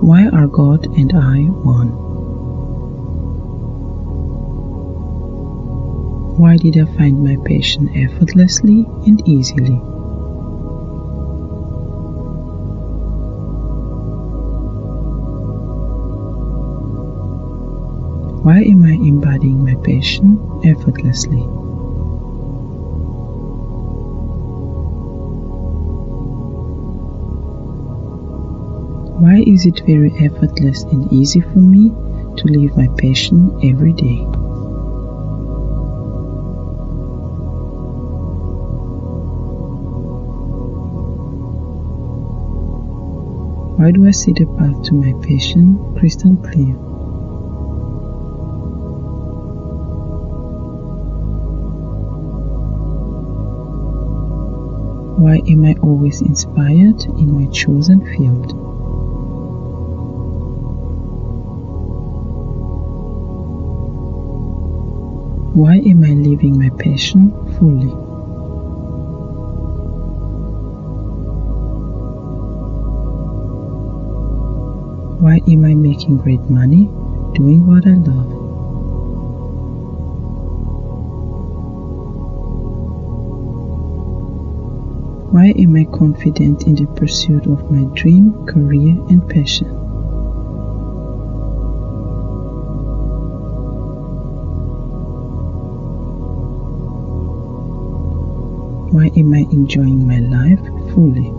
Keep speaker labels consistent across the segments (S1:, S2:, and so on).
S1: Why are God and I one? Why did I find my passion effortlessly and easily? Why am I embodying my passion effortlessly? Why is it very effortless and easy for me to live my passion every day? Why do I see the path to my passion crystal clear? Why am I always inspired in my chosen field? Why am I living my passion fully? Why am I making great money doing what I love? Why am I confident in the pursuit of my dream, career, and passion? Why am I enjoying my life fully?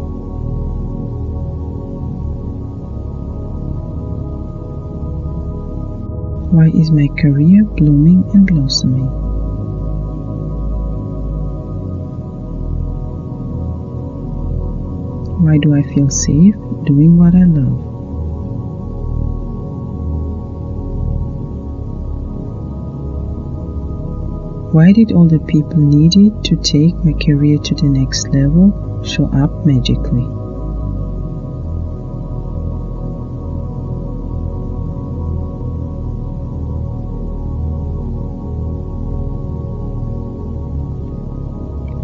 S1: Why is my career blooming and blossoming? Why do I feel safe doing what I love? Why did all the people needed to take my career to the next level show up magically?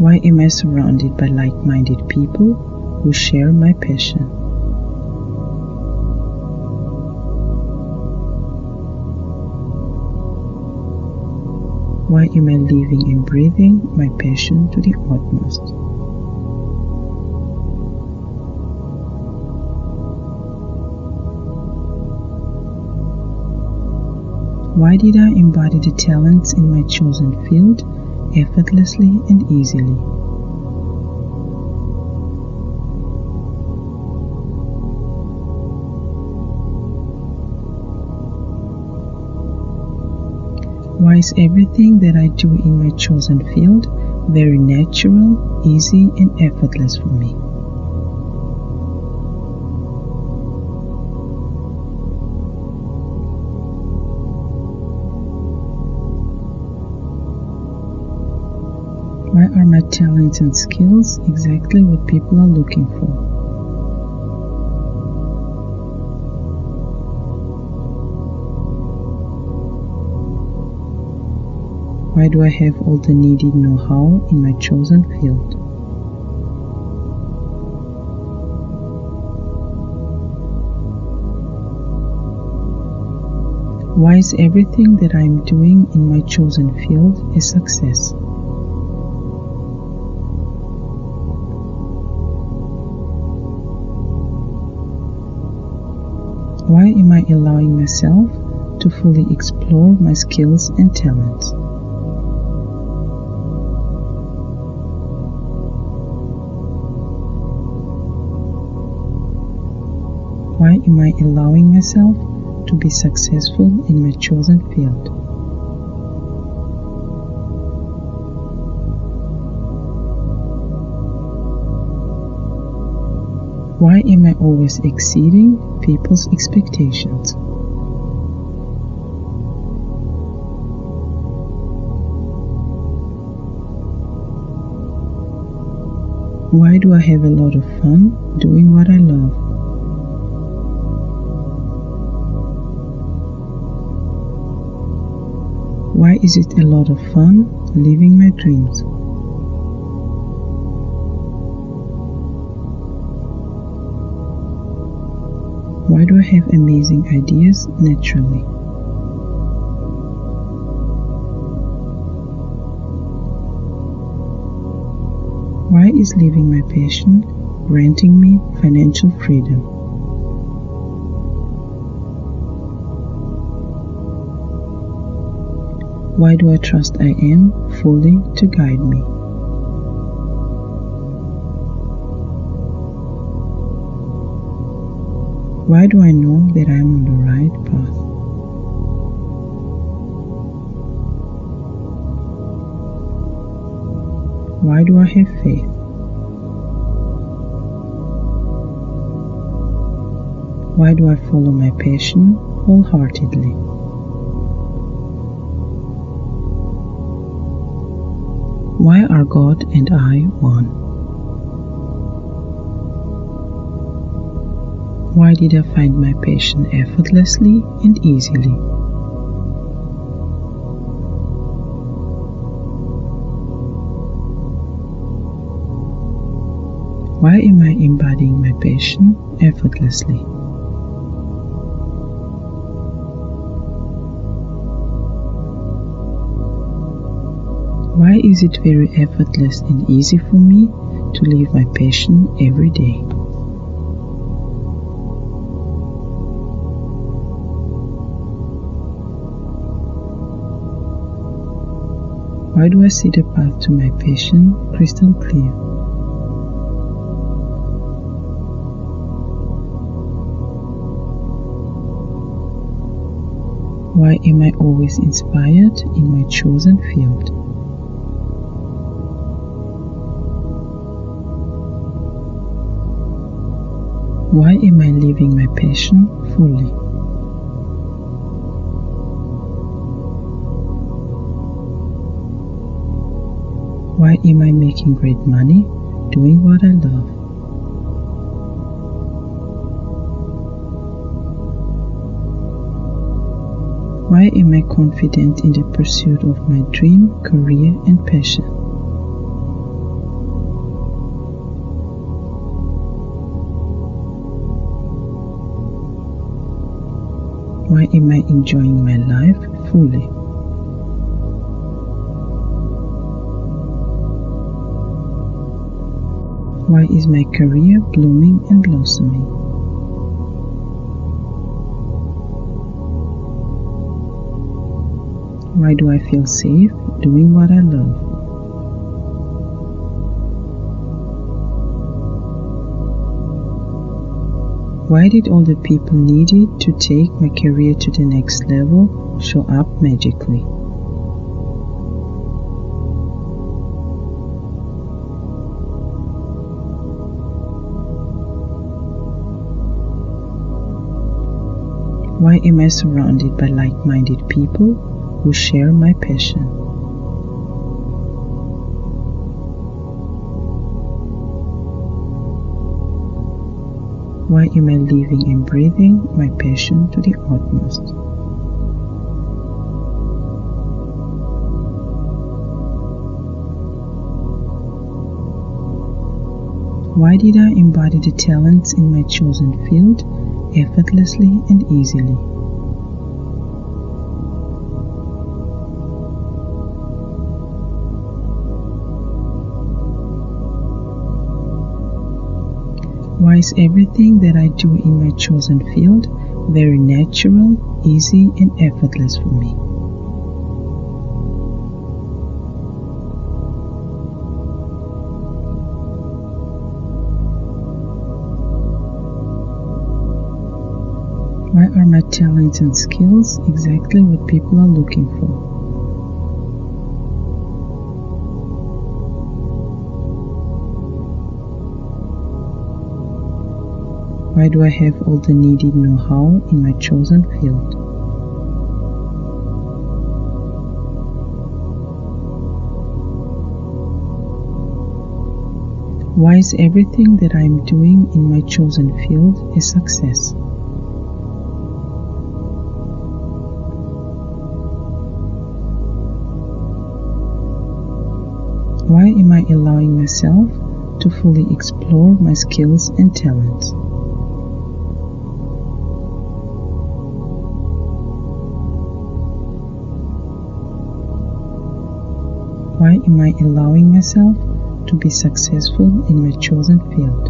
S1: Why am I surrounded by like minded people who share my passion? Why am I living and breathing my passion to the utmost? Why did I embody the talents in my chosen field effortlessly and easily? Why everything that I do in my chosen field very natural, easy, and effortless for me? Why are my talents and skills exactly what people are looking for? Why do I have all the needed know how in my chosen field? Why is everything that I am doing in my chosen field a success? Why am I allowing myself to fully explore my skills and talents? Am I allowing myself to be successful in my chosen field? Why am I always exceeding people's expectations? Why do I have a lot of fun doing what I love? Why is it a lot of fun living my dreams? Why do I have amazing ideas naturally? Why is living my passion granting me financial freedom? Why do I trust I am fully to guide me? Why do I know that I am on the right path? Why do I have faith? Why do I follow my passion wholeheartedly? Why are God and I one? Why did I find my passion effortlessly and easily? Why am I embodying my passion effortlessly? Why is it very effortless and easy for me to live my passion every day? Why do I see the path to my passion crystal clear? Why am I always inspired in my chosen field? Why am I living my passion fully? Why am I making great money doing what I love? Why am I confident in the pursuit of my dream, career, and passion? Am I enjoying my life fully? Why is my career blooming and blossoming? Why do I feel safe doing what I love? Why did all the people needed to take my career to the next level show up magically? Why am I surrounded by like minded people who share my passion? Why am I living and breathing my passion to the utmost? Why did I embody the talents in my chosen field effortlessly and easily? Is everything that I do in my chosen field very natural, easy, and effortless for me? Why are my talents and skills exactly what people are looking for? Why do I have all the needed know how in my chosen field? Why is everything that I am doing in my chosen field a success? Why am I allowing myself to fully explore my skills and talents? Am I allowing myself to be successful in my chosen field?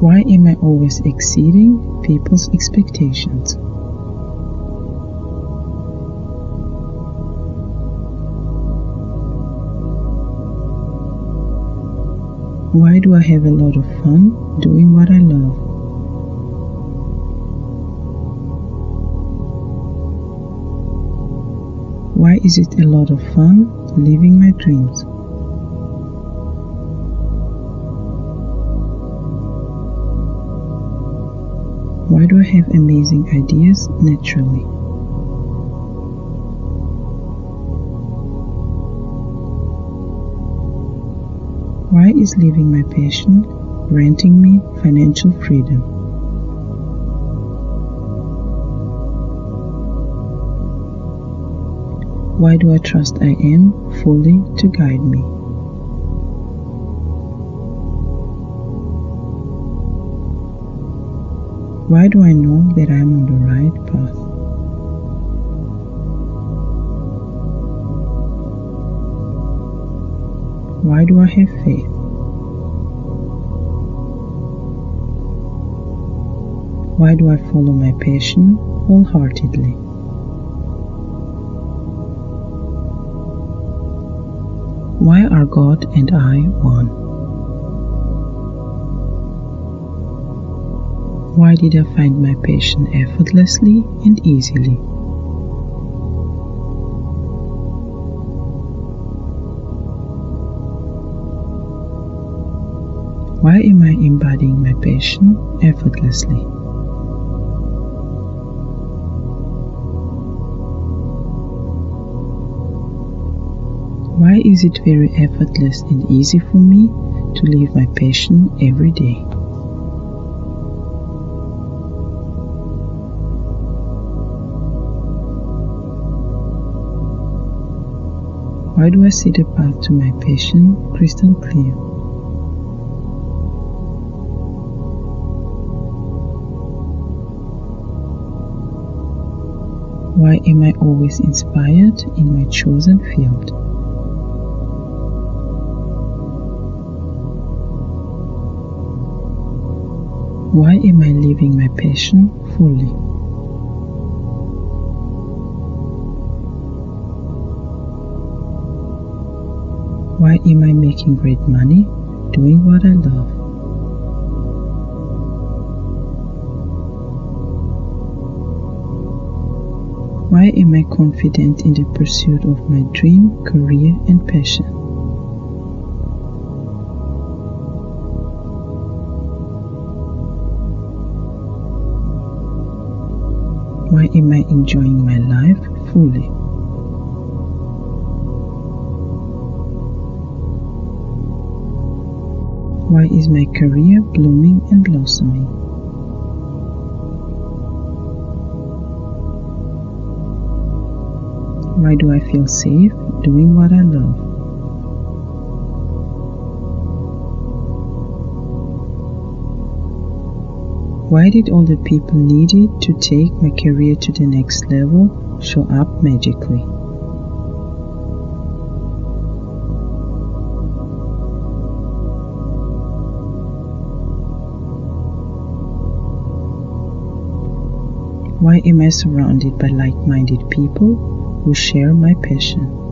S1: Why am I always exceeding people's expectations? Why do I have a lot of fun doing what I love? Why is it a lot of fun living my dreams? Why do I have amazing ideas naturally? Why is living my passion granting me financial freedom? Why do I trust I am fully to guide me? Why do I know that I am on the right path? Why do I have faith? Why do I follow my passion wholeheartedly? Are God and I one? Why did I find my passion effortlessly and easily? Why am I embodying my passion effortlessly? Why is it very effortless and easy for me to live my passion every day? Why do I see the path to my passion crystal clear? Why am I always inspired in my chosen field? Why am I living my passion fully? Why am I making great money doing what I love? Why am I confident in the pursuit of my dream, career, and passion? Am I enjoying my life fully? Why is my career blooming and blossoming? Why do I feel safe doing what I love? Why did all the people needed to take my career to the next level show up magically? Why am I surrounded by like minded people who share my passion?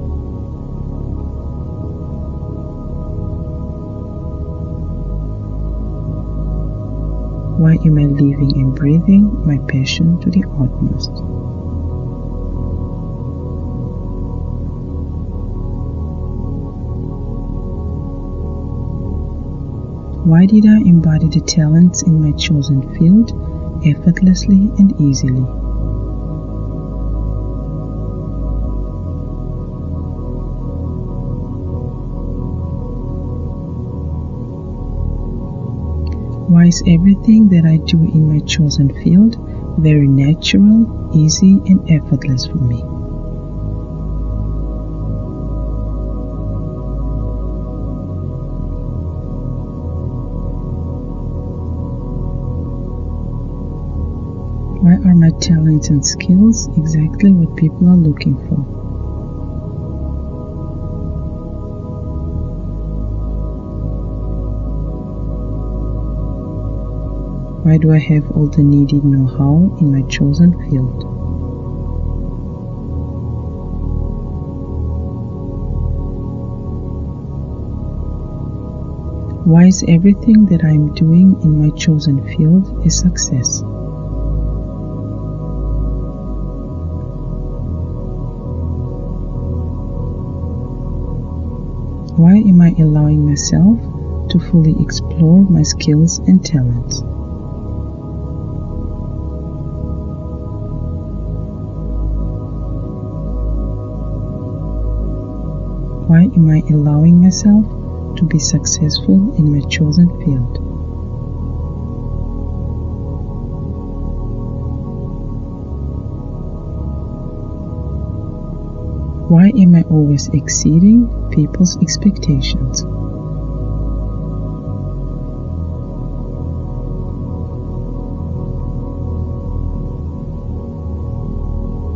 S1: Why am I living and breathing my passion to the utmost? Why did I embody the talents in my chosen field effortlessly and easily? Why everything that I do in my chosen field very natural, easy, and effortless for me? Why are my talents and skills exactly what people are looking for. Why do I have all the needed know how in my chosen field? Why is everything that I am doing in my chosen field a success? Why am I allowing myself to fully explore my skills and talents? Am I allowing myself to be successful in my chosen field. Why am I always exceeding people's expectations?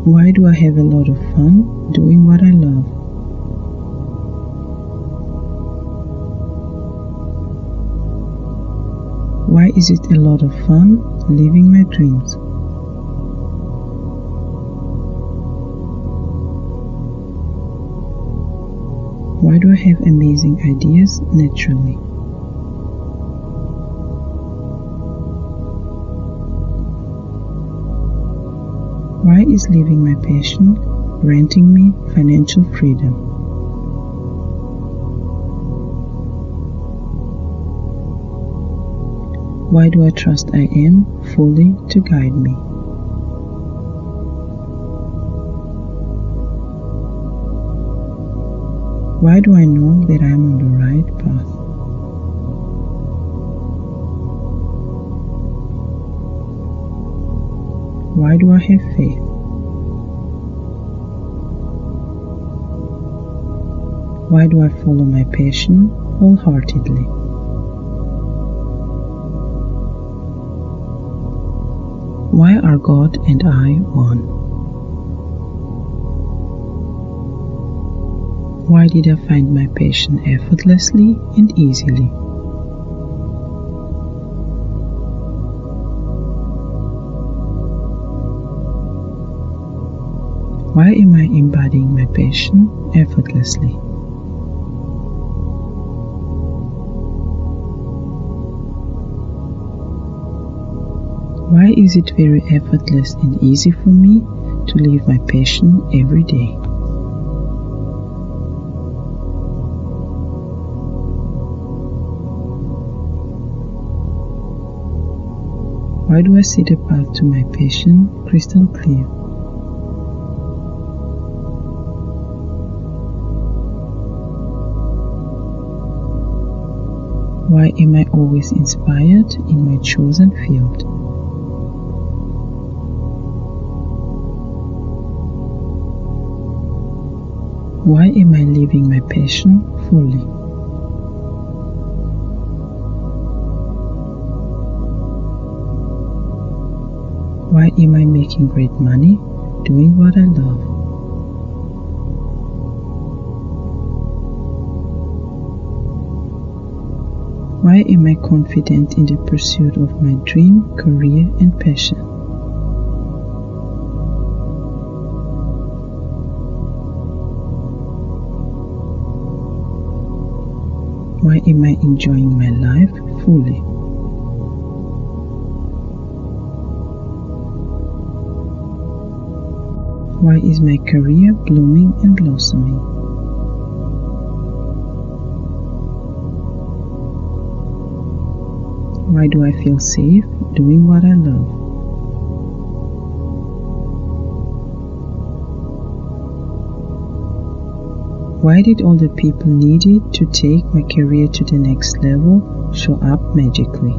S1: Why do I have a lot of fun doing what I love? Why is it a lot of fun living my dreams? Why do I have amazing ideas naturally? Why is living my passion granting me financial freedom? Why do I trust I am fully to guide me? Why do I know that I am on the right path? Why do I have faith? Why do I follow my passion wholeheartedly? Why are God and I one? Why did I find my passion effortlessly and easily? Why am I embodying my passion effortlessly? Why is it very effortless and easy for me to live my passion every day? Why do I see the path to my passion crystal clear? Why am I always inspired in my chosen field? Why am I living my passion fully? Why am I making great money doing what I love? Why am I confident in the pursuit of my dream, career, and passion? Am I enjoying my life fully? Why is my career blooming and blossoming? Why do I feel safe doing what I love? Why did all the people needed to take my career to the next level show up magically?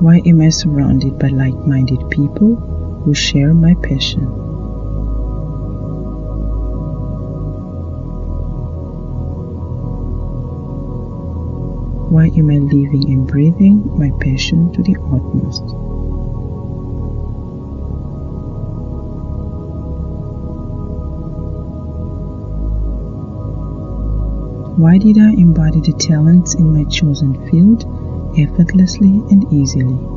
S1: Why am I surrounded by like minded people who share my passion? Why am I living and breathing my passion to the utmost? Why did I embody the talents in my chosen field effortlessly and easily?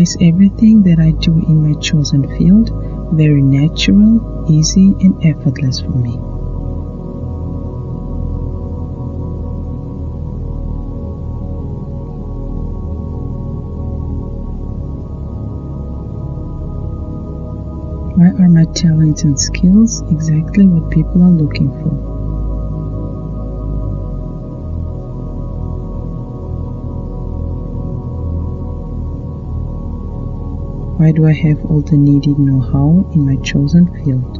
S1: Is everything that I do in my chosen field very natural, easy, and effortless for me? Why are my talents and skills exactly what people are looking for? Why do I have all the needed know how in my chosen field?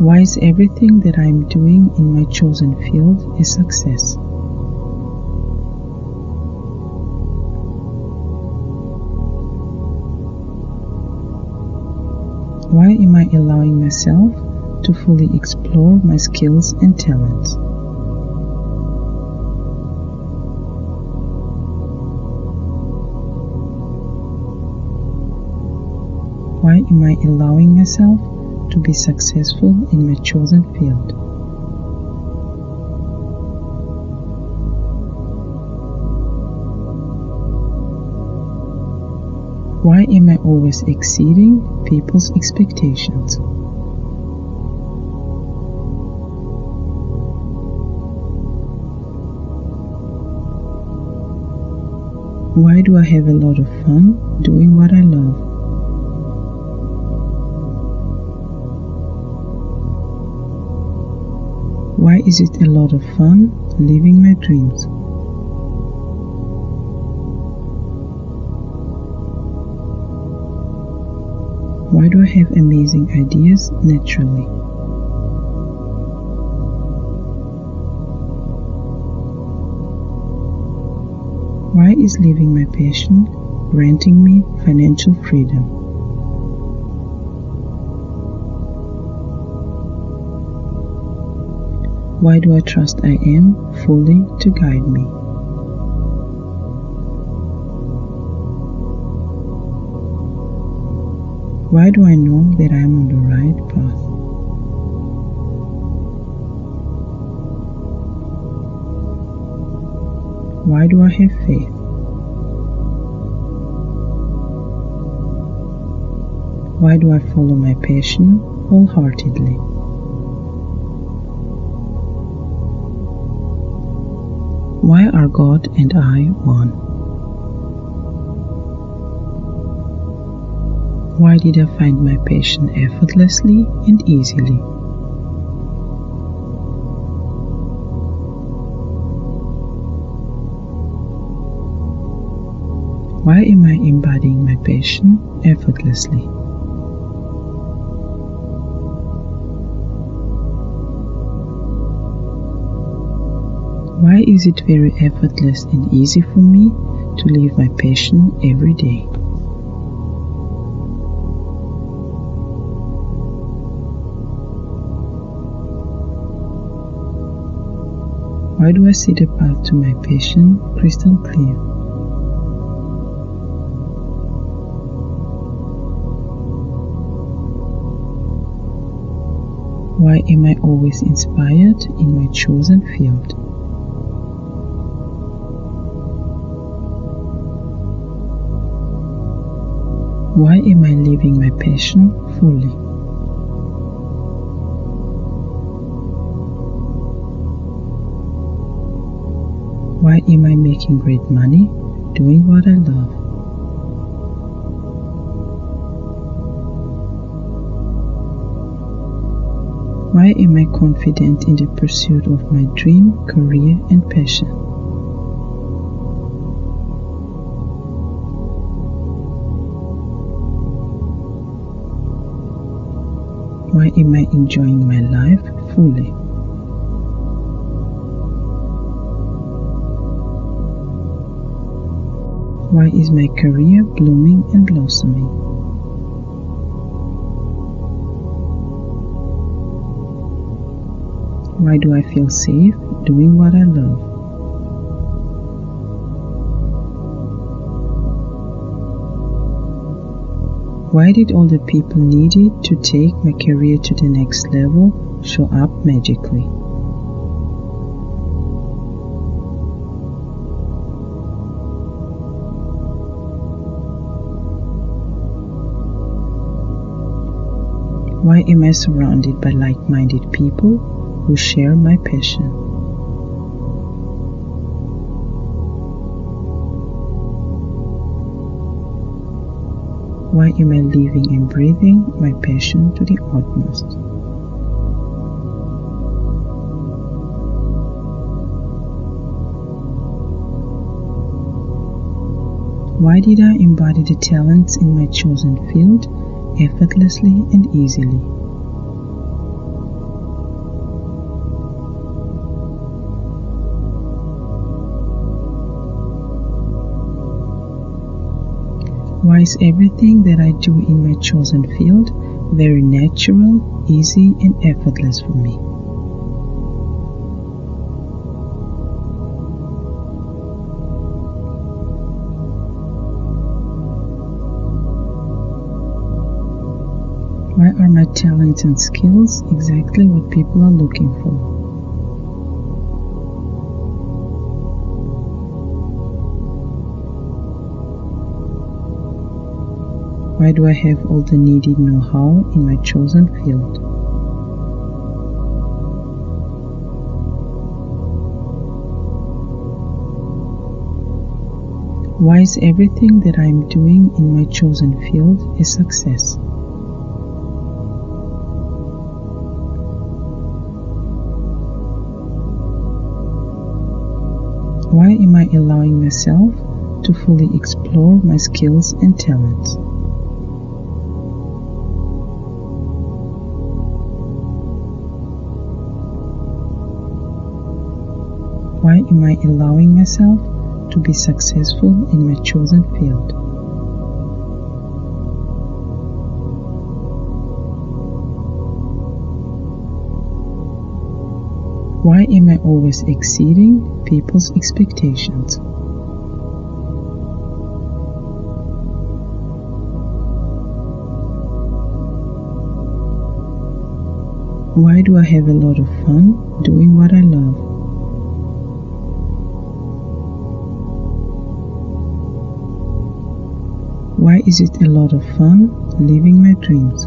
S1: Why is everything that I am doing in my chosen field a success? Why am I allowing myself to fully explore my skills and talents? Why am I allowing myself to be successful in my chosen field? Why am I always exceeding people's expectations? Why do I have a lot of fun doing what I love? Why is it a lot of fun living my dreams? Why do I have amazing ideas naturally? Why is living my passion granting me financial freedom? Why do I trust I am fully to guide me? Why do I know that I am on the right path? Why do I have faith? Why do I follow my passion wholeheartedly? Why are God and I one? Why did I find my passion effortlessly and easily? Why am I embodying my passion effortlessly? Why is it very effortless and easy for me to live my passion every day? Why do I see the path to my passion crystal clear? Why am I always inspired in my chosen field? Why am I living my passion fully? Why am I making great money doing what I love? Why am I confident in the pursuit of my dream, career, and passion? Why am I enjoying my life fully? Why is my career blooming and blossoming? Why do I feel safe doing what I love? Why did all the people needed to take my career to the next level show up magically? Why am I surrounded by like minded people who share my passion? Why am I living and breathing my passion to the utmost? Why did I embody the talents in my chosen field effortlessly and easily? Is everything that I do in my chosen field very natural, easy, and effortless for me? Why are my talents and skills exactly what people are looking for? Why do I have all the needed know how in my chosen field? Why is everything that I am doing in my chosen field a success? Why am I allowing myself to fully explore my skills and talents? Why am I allowing myself to be successful in my chosen field? Why am I always exceeding people's expectations? Why do I have a lot of fun doing what I love? Is it a lot of fun living my dreams?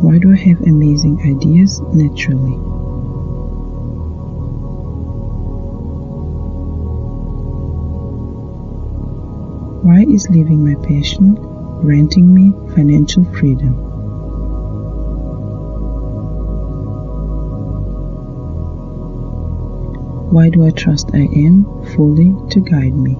S1: Why do I have amazing ideas naturally? Why is living my passion granting me financial freedom? Why do I trust I am fully to guide me?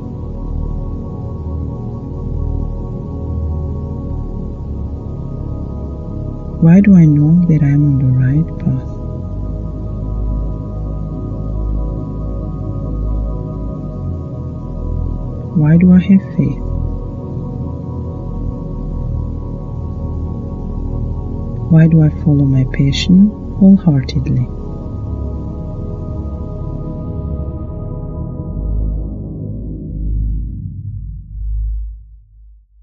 S1: Why do I know that I am on the right path? Why do I have faith? Why do I follow my passion wholeheartedly?